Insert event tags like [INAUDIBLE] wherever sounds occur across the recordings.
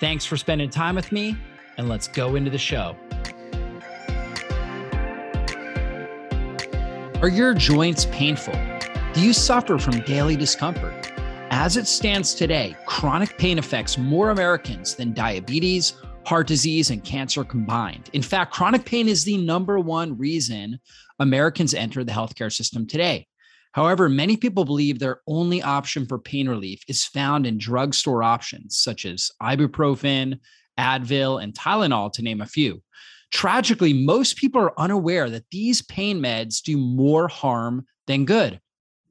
Thanks for spending time with me, and let's go into the show. Are your joints painful? Do you suffer from daily discomfort? As it stands today, chronic pain affects more Americans than diabetes, heart disease, and cancer combined. In fact, chronic pain is the number one reason Americans enter the healthcare system today. However, many people believe their only option for pain relief is found in drugstore options such as ibuprofen, Advil, and Tylenol, to name a few. Tragically, most people are unaware that these pain meds do more harm than good.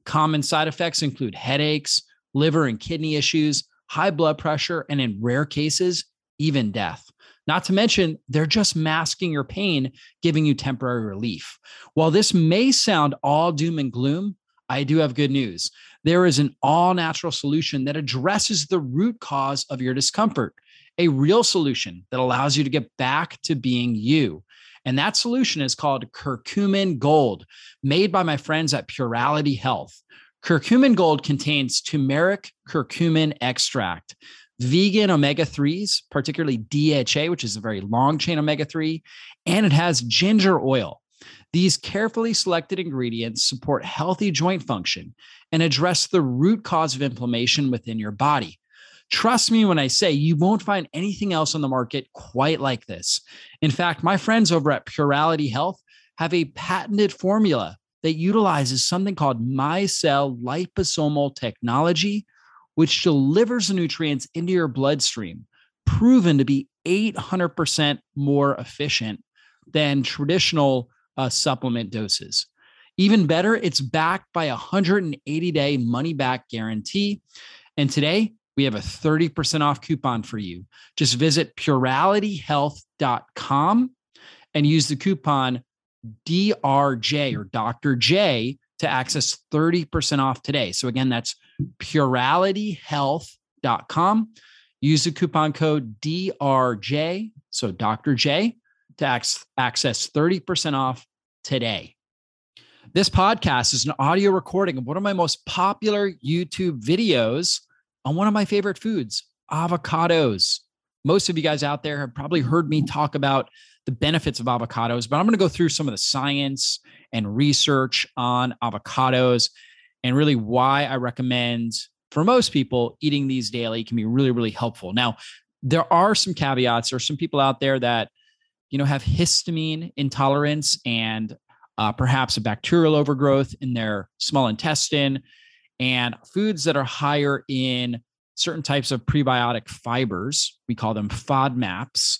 Common side effects include headaches, liver and kidney issues, high blood pressure, and in rare cases, even death. Not to mention, they're just masking your pain, giving you temporary relief. While this may sound all doom and gloom, I do have good news. There is an all natural solution that addresses the root cause of your discomfort, a real solution that allows you to get back to being you. And that solution is called Curcumin Gold, made by my friends at Purality Health. Curcumin Gold contains turmeric curcumin extract, vegan omega 3s, particularly DHA, which is a very long chain omega 3, and it has ginger oil. These carefully selected ingredients support healthy joint function and address the root cause of inflammation within your body. Trust me when I say you won't find anything else on the market quite like this. In fact, my friends over at Purality Health have a patented formula that utilizes something called micelle liposomal technology, which delivers the nutrients into your bloodstream, proven to be 800% more efficient than traditional uh, supplement doses. Even better, it's backed by a 180 day money back guarantee. And today we have a 30% off coupon for you. Just visit puralityhealth.com and use the coupon DRJ or Dr. J to access 30% off today. So again, that's puralityhealth.com. Use the coupon code DRJ, so Dr. J, to access 30% off today. This podcast is an audio recording of one of my most popular YouTube videos on one of my favorite foods, avocados. Most of you guys out there have probably heard me talk about the benefits of avocados, but I'm going to go through some of the science and research on avocados and really why I recommend for most people eating these daily can be really, really helpful. Now, there are some caveats. There are some people out there that you know, have histamine intolerance and uh, perhaps a bacterial overgrowth in their small intestine, and foods that are higher in certain types of prebiotic fibers, we call them FODMAPs,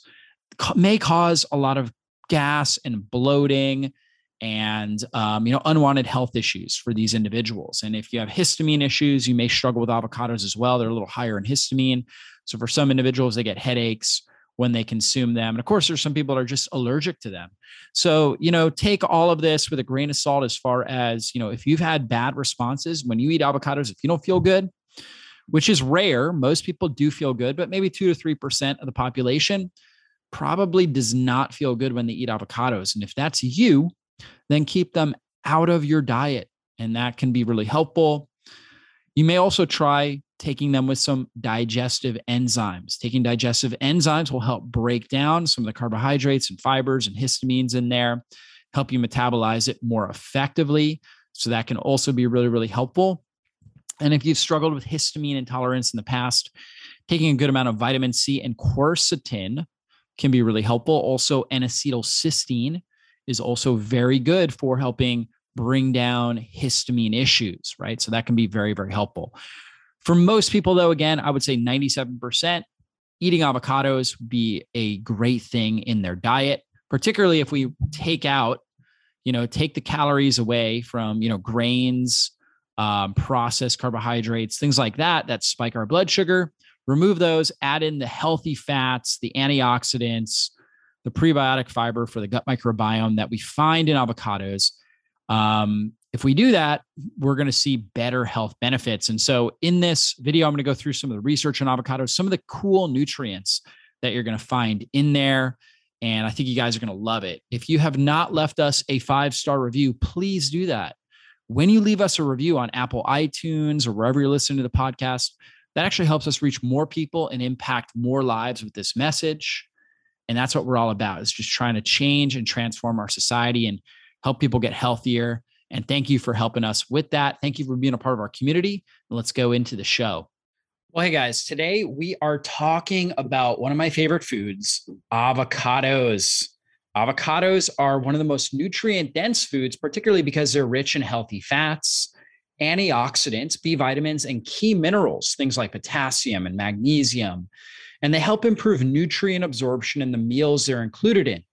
may cause a lot of gas and bloating and um, you know unwanted health issues for these individuals. And if you have histamine issues you may struggle with avocados as well. They're a little higher in histamine. So for some individuals they get headaches when they consume them. And of course, there's some people that are just allergic to them. So, you know, take all of this with a grain of salt as far as, you know, if you've had bad responses when you eat avocados, if you don't feel good, which is rare, most people do feel good, but maybe two to 3% of the population probably does not feel good when they eat avocados. And if that's you, then keep them out of your diet. And that can be really helpful. You may also try taking them with some digestive enzymes. Taking digestive enzymes will help break down some of the carbohydrates and fibers and histamines in there, help you metabolize it more effectively. So that can also be really, really helpful. And if you've struggled with histamine intolerance in the past, taking a good amount of vitamin C and quercetin can be really helpful. Also, N acetylcysteine is also very good for helping bring down histamine issues, right? So that can be very, very helpful. For most people, though, again, I would say 97% eating avocados would be a great thing in their diet, particularly if we take out, you know, take the calories away from, you know, grains, um, processed carbohydrates, things like that, that spike our blood sugar. remove those, add in the healthy fats, the antioxidants, the prebiotic fiber for the gut microbiome that we find in avocados. Um, if we do that, we're going to see better health benefits. And so, in this video, I'm going to go through some of the research on avocados, some of the cool nutrients that you're going to find in there. And I think you guys are going to love it. If you have not left us a five star review, please do that. When you leave us a review on Apple iTunes or wherever you're listening to the podcast, that actually helps us reach more people and impact more lives with this message. And that's what we're all about is just trying to change and transform our society and help people get healthier. And thank you for helping us with that. Thank you for being a part of our community. Let's go into the show. Well, hey guys, today we are talking about one of my favorite foods, avocados. Avocados are one of the most nutrient dense foods, particularly because they're rich in healthy fats, antioxidants, B vitamins, and key minerals, things like potassium and magnesium. And they help improve nutrient absorption in the meals they're included in.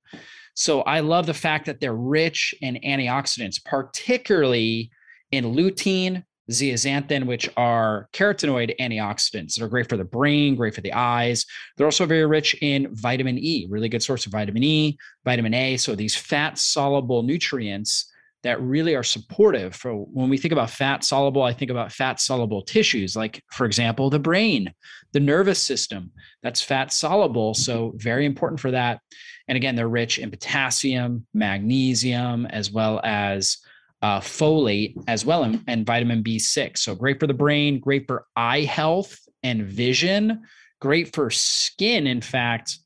So I love the fact that they're rich in antioxidants, particularly in lutein, zeaxanthin, which are carotenoid antioxidants that are great for the brain, great for the eyes. They're also very rich in vitamin E, really good source of vitamin E, vitamin A. So these fat soluble nutrients that really are supportive for when we think about fat soluble, I think about fat soluble tissues, like, for example, the brain, the nervous system. That's fat soluble. So, very important for that. And again, they're rich in potassium, magnesium, as well as uh, folate as well and, and vitamin B6. So great for the brain, great for eye health and vision, great for skin. In fact,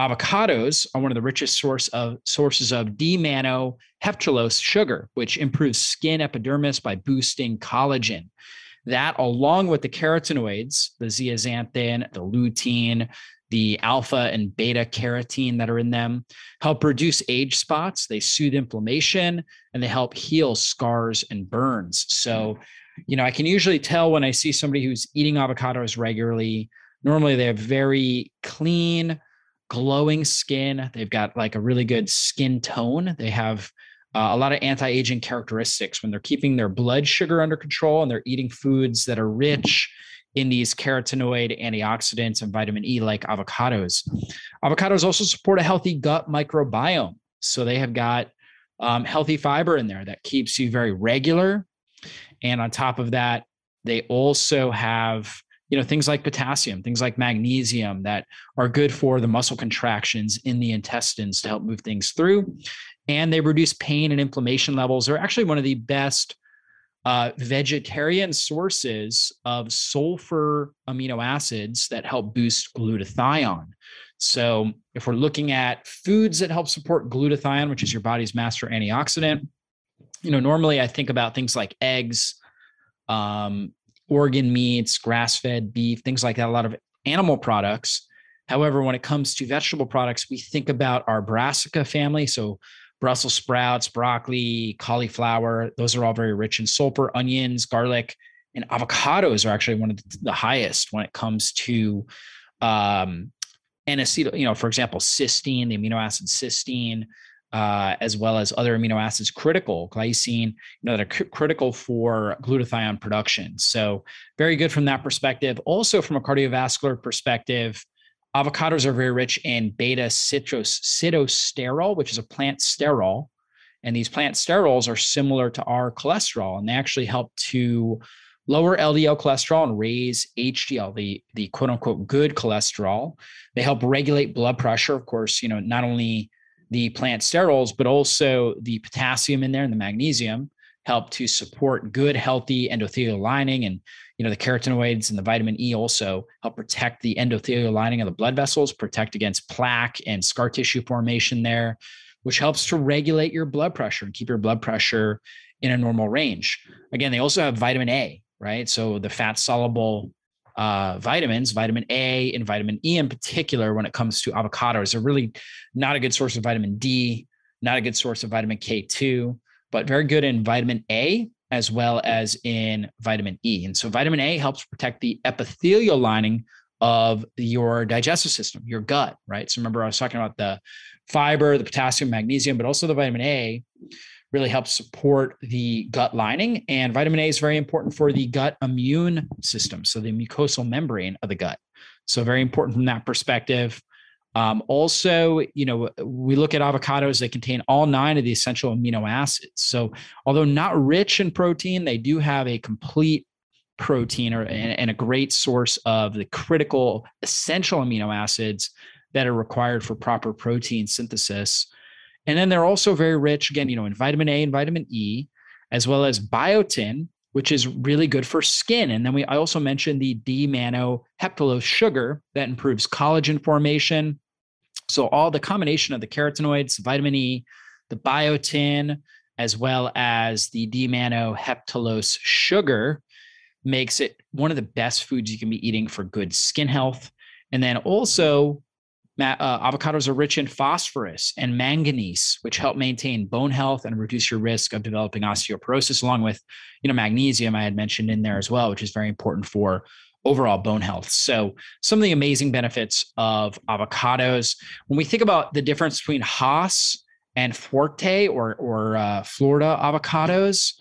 avocados are one of the richest source of sources of D-mannose sugar, which improves skin epidermis by boosting collagen. That, along with the carotenoids, the zeaxanthin, the lutein, the alpha and beta carotene that are in them help reduce age spots. They soothe inflammation and they help heal scars and burns. So you know i can usually tell when i see somebody who's eating avocados regularly. Normally they have very clean glowing skin. They've got like a really good skin tone. They have uh, a lot of anti-aging characteristics. When they're keeping their blood sugar under control and they're eating foods that are rich in these carotenoid antioxidants and vitamin E like avocados. Avocados also support a healthy gut microbiome. So they have got um, healthy fiber in there that keeps you very regular. And on top of that, they also have you know things like potassium things like magnesium that are good for the muscle contractions in the intestines to help move things through and they reduce pain and inflammation levels they're actually one of the best uh, vegetarian sources of sulfur amino acids that help boost glutathione. So, if we're looking at foods that help support glutathione, which is your body's master antioxidant, you know, normally I think about things like eggs, um, organ meats, grass fed beef, things like that, a lot of animal products. However, when it comes to vegetable products, we think about our brassica family. So, Brussels sprouts, broccoli, cauliflower. Those are all very rich in sulfur. Onions, garlic, and avocados are actually one of the highest when it comes to um, N-acetyl. You know, for example, cysteine, the amino acid cysteine, uh, as well as other amino acids critical, glycine, you know, that are critical for glutathione production. So very good from that perspective. Also, from a cardiovascular perspective, Avocados are very rich in beta citrus sitosterol, which is a plant sterol. And these plant sterols are similar to our cholesterol, and they actually help to lower LDL cholesterol and raise HDL, the, the quote unquote good cholesterol. They help regulate blood pressure. Of course, you know, not only the plant sterols, but also the potassium in there and the magnesium help to support good, healthy endothelial lining and you know the carotenoids and the vitamin E also help protect the endothelial lining of the blood vessels, protect against plaque and scar tissue formation there, which helps to regulate your blood pressure and keep your blood pressure in a normal range. Again, they also have vitamin A, right? So the fat soluble uh, vitamins, vitamin A and vitamin E in particular, when it comes to avocados, are really not a good source of vitamin D, not a good source of vitamin K2, but very good in vitamin A as well as in vitamin E. And so vitamin A helps protect the epithelial lining of your digestive system, your gut, right? So remember, I was talking about the fiber, the potassium, magnesium, but also the vitamin A really helps support the gut lining. And vitamin A is very important for the gut immune system, so the mucosal membrane of the gut. So very important from that perspective. Um, also, you know, we look at avocados, they contain all nine of the essential amino acids. So, although not rich in protein, they do have a complete protein or, and, and a great source of the critical essential amino acids that are required for proper protein synthesis. And then they're also very rich, again, you know, in vitamin A and vitamin E, as well as biotin, which is really good for skin. And then we I also mentioned the D-mannose sugar that improves collagen formation. So all the combination of the carotenoids, vitamin E, the biotin, as well as the D-mannose sugar makes it one of the best foods you can be eating for good skin health. And then also uh, avocados are rich in phosphorus and manganese, which help maintain bone health and reduce your risk of developing osteoporosis, along with, you know, magnesium I had mentioned in there as well, which is very important for overall bone health. So, some of the amazing benefits of avocados. When we think about the difference between Hass and Fuerte or or uh, Florida avocados,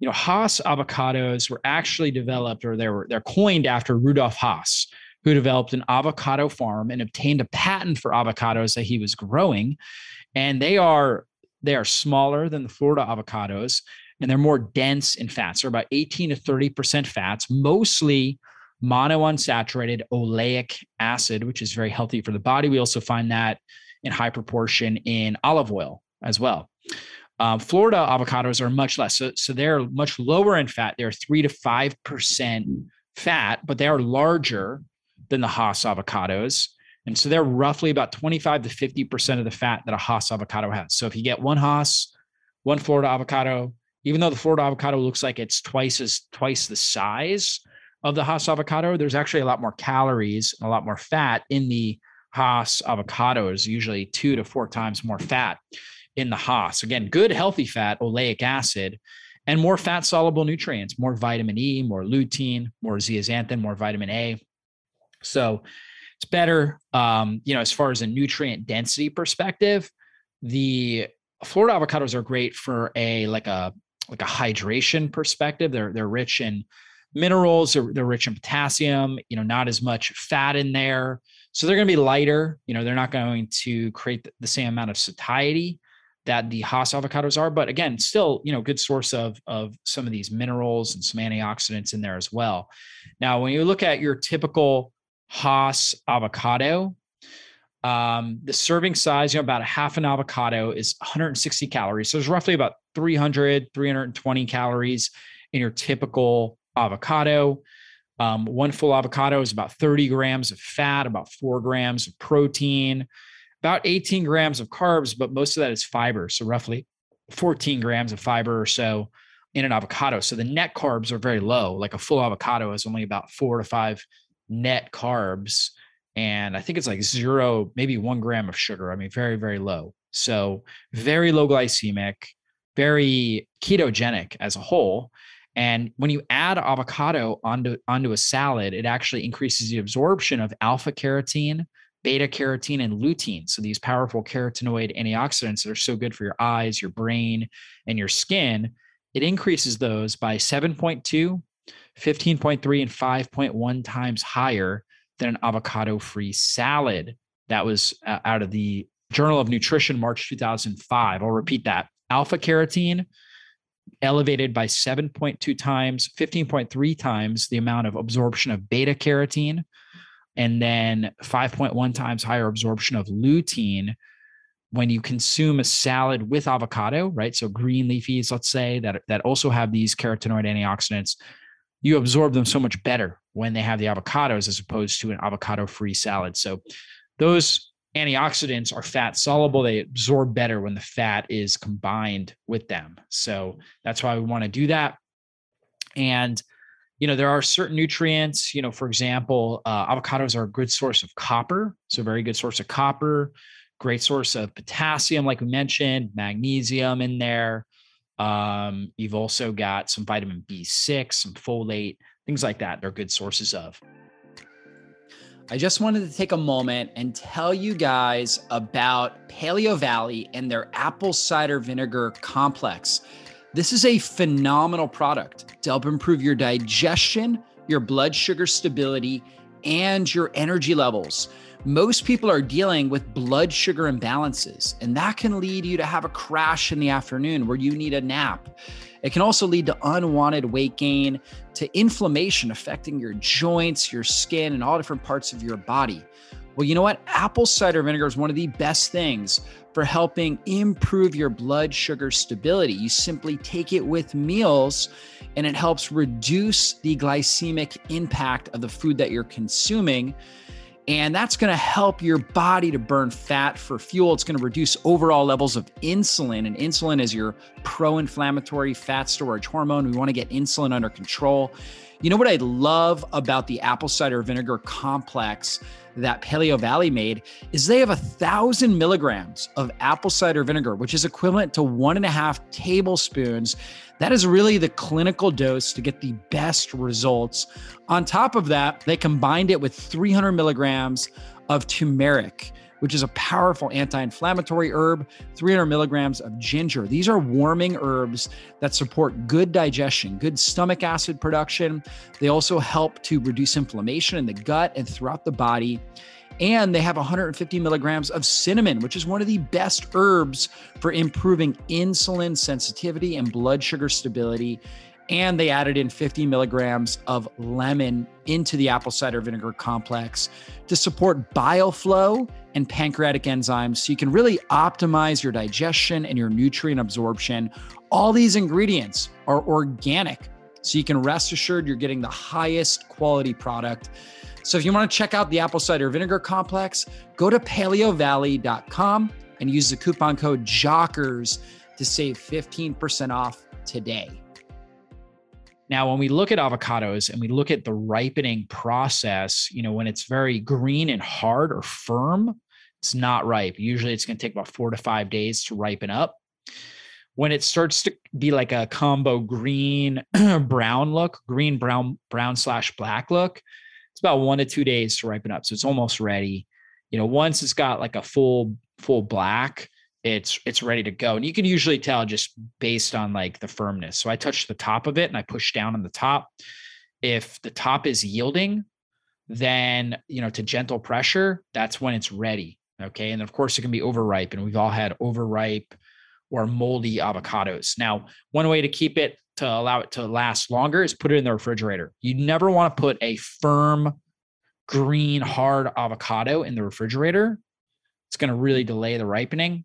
you know, Hass avocados were actually developed or they were they're coined after Rudolf Hass who developed an avocado farm and obtained a patent for avocados that he was growing. And they are they are smaller than the Florida avocados and they're more dense in fats. They're about 18 to 30% fats, mostly monounsaturated oleic acid, which is very healthy for the body. We also find that in high proportion in olive oil as well. Um, Florida avocados are much less. So, so they're much lower in fat. They're three to 5% fat, but they are larger than the Hass avocados. And so they're roughly about 25 to 50% of the fat that a Hass avocado has. So if you get one Hass, one Florida avocado, even though the Florida avocado looks like it's twice as twice the size of the Hass avocado, there's actually a lot more calories and a lot more fat in the Hass avocados, usually two to four times more fat in the Hass. Again, good healthy fat, oleic acid, and more fat soluble nutrients, more vitamin E, more lutein, more zeaxanthin, more vitamin A. So it's better, um, you know, as far as a nutrient density perspective. The Florida avocados are great for a like a like a hydration perspective. They're they're rich in minerals. They're, they're rich in potassium. You know, not as much fat in there, so they're going to be lighter. You know, they're not going to create the same amount of satiety that the Hass avocados are. But again, still, you know, good source of of some of these minerals and some antioxidants in there as well. Now, when you look at your typical Hass avocado. Um, the serving size, you know, about a half an avocado is 160 calories. So there's roughly about 300, 320 calories in your typical avocado. Um, one full avocado is about 30 grams of fat, about four grams of protein, about 18 grams of carbs, but most of that is fiber. So roughly 14 grams of fiber or so in an avocado. So the net carbs are very low. Like a full avocado is only about four to five net carbs and I think it's like zero, maybe one gram of sugar. I mean, very, very low. So very low glycemic, very ketogenic as a whole. And when you add avocado onto, onto a salad, it actually increases the absorption of alpha carotene, beta carotene, and lutein. So these powerful carotenoid antioxidants that are so good for your eyes, your brain, and your skin, it increases those by 7.2 15.3 and 5.1 times higher than an avocado free salad. That was uh, out of the Journal of Nutrition, March 2005. I'll repeat that. Alpha carotene elevated by 7.2 times, 15.3 times the amount of absorption of beta carotene, and then 5.1 times higher absorption of lutein when you consume a salad with avocado, right? So green leafies, let's say, that, that also have these carotenoid antioxidants you absorb them so much better when they have the avocados as opposed to an avocado free salad. So those antioxidants are fat soluble. They absorb better when the fat is combined with them. So that's why we want to do that. And you know there are certain nutrients you know for example uh, avocados are a good source of copper so very good source of copper great source of potassium like we mentioned magnesium in there um, you've also got some vitamin B6, some folate, things like that. They're good sources of. I just wanted to take a moment and tell you guys about Paleo Valley and their apple cider vinegar complex. This is a phenomenal product to help improve your digestion, your blood sugar stability, and your energy levels. Most people are dealing with blood sugar imbalances, and that can lead you to have a crash in the afternoon where you need a nap. It can also lead to unwanted weight gain, to inflammation affecting your joints, your skin, and all different parts of your body. Well, you know what? Apple cider vinegar is one of the best things for helping improve your blood sugar stability. You simply take it with meals and it helps reduce the glycemic impact of the food that you're consuming. And that's going to help your body to burn fat for fuel. It's going to reduce overall levels of insulin. And insulin is your pro inflammatory fat storage hormone. We want to get insulin under control. You know what I love about the apple cider vinegar complex that Paleo Valley made is they have a thousand milligrams of apple cider vinegar, which is equivalent to one and a half tablespoons. That is really the clinical dose to get the best results. On top of that, they combined it with 300 milligrams of turmeric which is a powerful anti inflammatory herb, 300 milligrams of ginger. These are warming herbs that support good digestion, good stomach acid production. They also help to reduce inflammation in the gut and throughout the body. And they have 150 milligrams of cinnamon, which is one of the best herbs for improving insulin sensitivity and blood sugar stability and they added in 50 milligrams of lemon into the apple cider vinegar complex to support bile flow and pancreatic enzymes so you can really optimize your digestion and your nutrient absorption. All these ingredients are organic, so you can rest assured you're getting the highest quality product. So if you want to check out the apple cider vinegar complex, go to paleovalley.com and use the coupon code JOCKERS to save 15% off today. Now, when we look at avocados and we look at the ripening process, you know, when it's very green and hard or firm, it's not ripe. Usually it's going to take about four to five days to ripen up. When it starts to be like a combo green [CLEARS THROAT] brown look, green brown brown slash black look, it's about one to two days to ripen up. So it's almost ready. You know, once it's got like a full full black, it's it's ready to go. And you can usually tell just based on like the firmness. So I touch the top of it and I push down on the top. If the top is yielding, then you know to gentle pressure, that's when it's ready. Okay. And of course it can be overripe, and we've all had overripe or moldy avocados. Now, one way to keep it to allow it to last longer is put it in the refrigerator. You never want to put a firm green hard avocado in the refrigerator. It's going to really delay the ripening.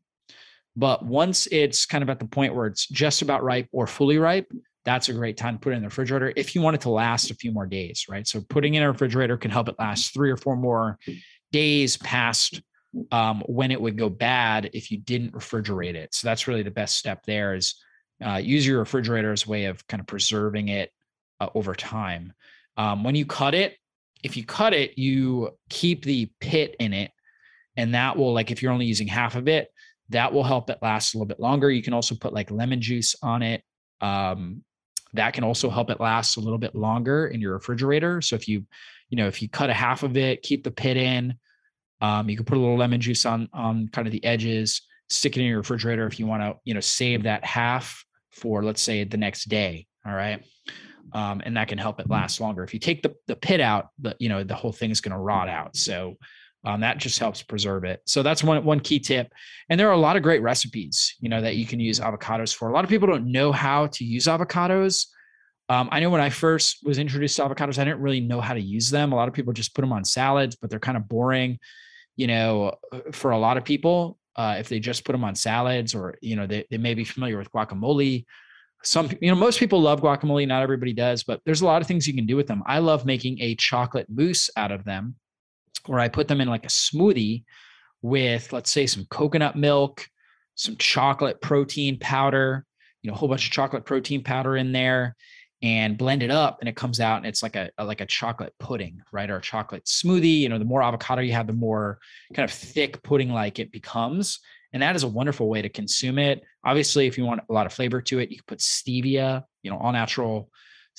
But once it's kind of at the point where it's just about ripe or fully ripe, that's a great time to put it in the refrigerator if you want it to last a few more days, right? So putting in a refrigerator can help it last three or four more days past um, when it would go bad if you didn't refrigerate it. So that's really the best step there is uh, use your refrigerator as a way of kind of preserving it uh, over time. Um, when you cut it, if you cut it, you keep the pit in it, and that will like if you're only using half of it, that will help it last a little bit longer. You can also put like lemon juice on it. Um, that can also help it last a little bit longer in your refrigerator. So if you, you know, if you cut a half of it, keep the pit in. Um, you can put a little lemon juice on on kind of the edges, stick it in your refrigerator if you want to, you know, save that half for let's say the next day. All right. Um, and that can help it last longer. If you take the, the pit out, the you know the whole thing is going to rot out. So um, that just helps preserve it. So that's one one key tip. And there are a lot of great recipes, you know, that you can use avocados for. A lot of people don't know how to use avocados. Um, I know when I first was introduced to avocados, I didn't really know how to use them. A lot of people just put them on salads, but they're kind of boring. You know, uh, for a lot of people, uh, if they just put them on salads, or you know, they they may be familiar with guacamole. Some, you know, most people love guacamole. Not everybody does, but there's a lot of things you can do with them. I love making a chocolate mousse out of them where I put them in like a smoothie with, let's say, some coconut milk, some chocolate protein powder, you know, a whole bunch of chocolate protein powder in there and blend it up and it comes out and it's like a, a, like a chocolate pudding right or a chocolate smoothie. You know the more avocado you have the more kind of thick pudding like it becomes and that is a wonderful way to consume it. Obviously if you want a lot of flavor to it you can put stevia you know all natural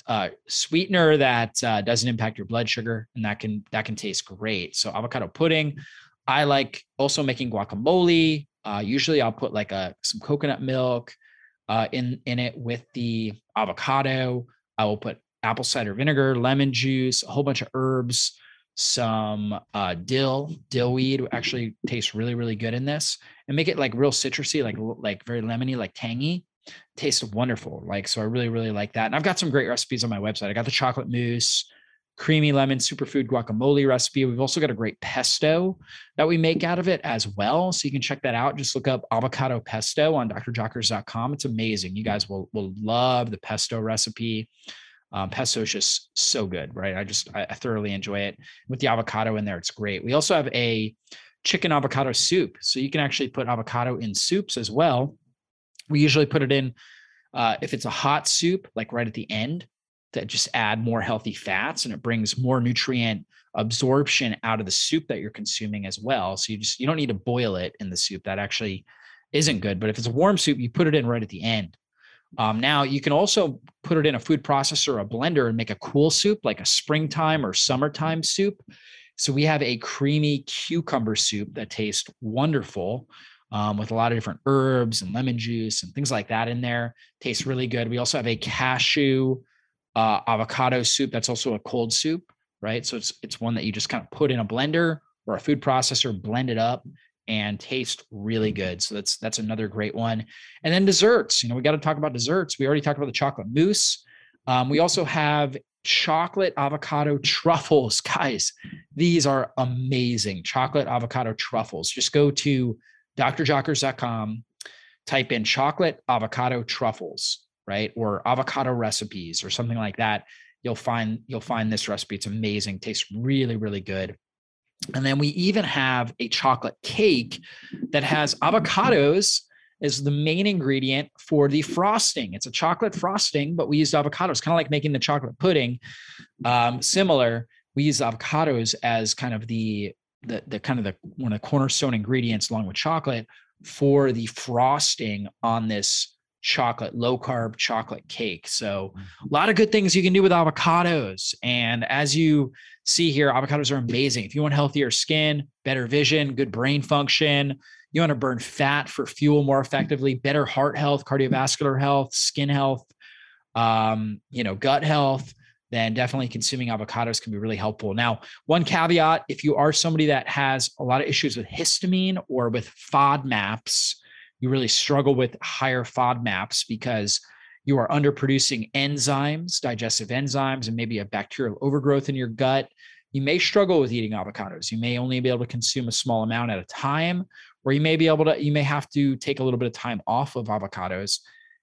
uh, sweetener that uh, doesn't impact your blood sugar, and that can that can taste great. So avocado pudding. I like also making guacamole. Uh, usually, I'll put like a some coconut milk uh, in in it with the avocado. I will put apple cider vinegar, lemon juice, a whole bunch of herbs, some uh, dill, dill weed actually tastes really, really good in this and make it like real citrusy, like, like very lemony, like tangy. Tastes wonderful. Like, so I really, really like that. And I've got some great recipes on my website. I got the chocolate mousse, creamy lemon superfood guacamole recipe. We've also got a great pesto that we make out of it as well. So you can check that out. Just look up avocado pesto on drjockers.com. It's amazing. You guys will, will love the pesto recipe. Um, pesto is just so good, right? I just, I, I thoroughly enjoy it with the avocado in there. It's great. We also have a chicken avocado soup. So you can actually put avocado in soups as well. We usually put it in, uh, if it's a hot soup, like right at the end, to just add more healthy fats and it brings more nutrient absorption out of the soup that you're consuming as well. So you just, you don't need to boil it in the soup. That actually isn't good. But if it's a warm soup, you put it in right at the end. Um, now you can also put it in a food processor or a blender and make a cool soup, like a springtime or summertime soup. So we have a creamy cucumber soup that tastes wonderful um, with a lot of different herbs and lemon juice and things like that in there. Tastes really good. We also have a cashew uh, avocado soup that's also a cold soup, right? So it's it's one that you just kind of put in a blender or a food processor, blend it up, and taste really good. So that's that's another great one. And then desserts. You know, we got to talk about desserts. We already talked about the chocolate mousse. Um, we also have chocolate avocado truffles, [LAUGHS] guys. These are amazing. Chocolate avocado truffles. Just go to drjockers.com, type in chocolate avocado truffles, right? Or avocado recipes or something like that. You'll find you'll find this recipe. It's amazing. Tastes really, really good. And then we even have a chocolate cake that has avocados as the main ingredient for the frosting. It's a chocolate frosting, but we used avocados, kind of like making the chocolate pudding. Um, similar, we use avocados as kind of the, the the kind of the one of the cornerstone ingredients along with chocolate for the frosting on this chocolate, low carb chocolate cake. So, a lot of good things you can do with avocados. And as you see here, avocados are amazing. If you want healthier skin, better vision, good brain function, you want to burn fat for fuel more effectively, better heart health, cardiovascular health, skin health, um, you know, gut health, then definitely consuming avocados can be really helpful. Now, one caveat if you are somebody that has a lot of issues with histamine or with FODMAPs, you really struggle with higher FODMAPs because you are underproducing enzymes, digestive enzymes, and maybe a bacterial overgrowth in your gut. You may struggle with eating avocados. You may only be able to consume a small amount at a time, or you may be able to, you may have to take a little bit of time off of avocados.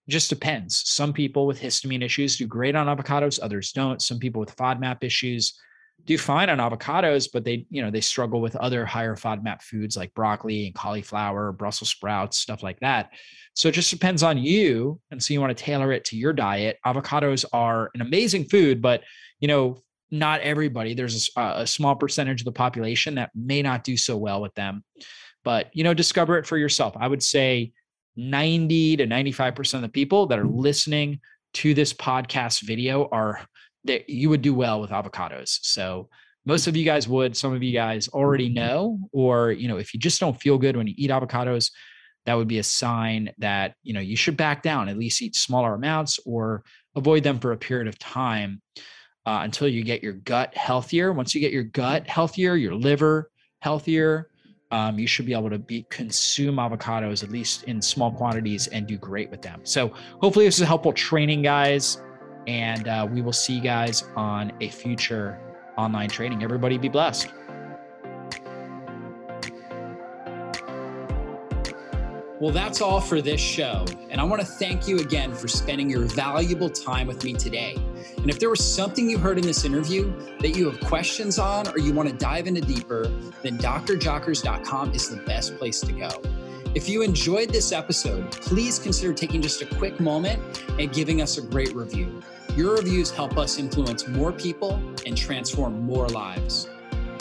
Just depends. Some people with histamine issues do great on avocados, others don't. Some people with FODMAP issues do fine on avocados, but they, you know, they struggle with other higher FODMAP foods like broccoli and cauliflower, Brussels sprouts, stuff like that. So it just depends on you. And so you want to tailor it to your diet. Avocados are an amazing food, but you know, not everybody. There's a, uh, a small percentage of the population that may not do so well with them. But you know, discover it for yourself. I would say 90 to 95% of the people that are listening to this podcast video are that you would do well with avocados. So most of you guys would, some of you guys already know, or you know, if you just don't feel good when you eat avocados, that would be a sign that you know you should back down, at least eat smaller amounts or avoid them for a period of time uh, until you get your gut healthier. Once you get your gut healthier, your liver healthier, um, you should be able to be consume avocados at least in small quantities and do great with them. So hopefully this is helpful training, guys. And uh, we will see you guys on a future online training. Everybody be blessed. Well, that's all for this show. And I want to thank you again for spending your valuable time with me today. And if there was something you heard in this interview that you have questions on or you want to dive into deeper, then drjockers.com is the best place to go. If you enjoyed this episode, please consider taking just a quick moment and giving us a great review. Your reviews help us influence more people and transform more lives.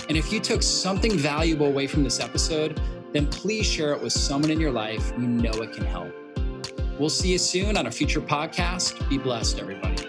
And if you took something valuable away from this episode, then please share it with someone in your life you know it can help. We'll see you soon on a future podcast. Be blessed, everybody.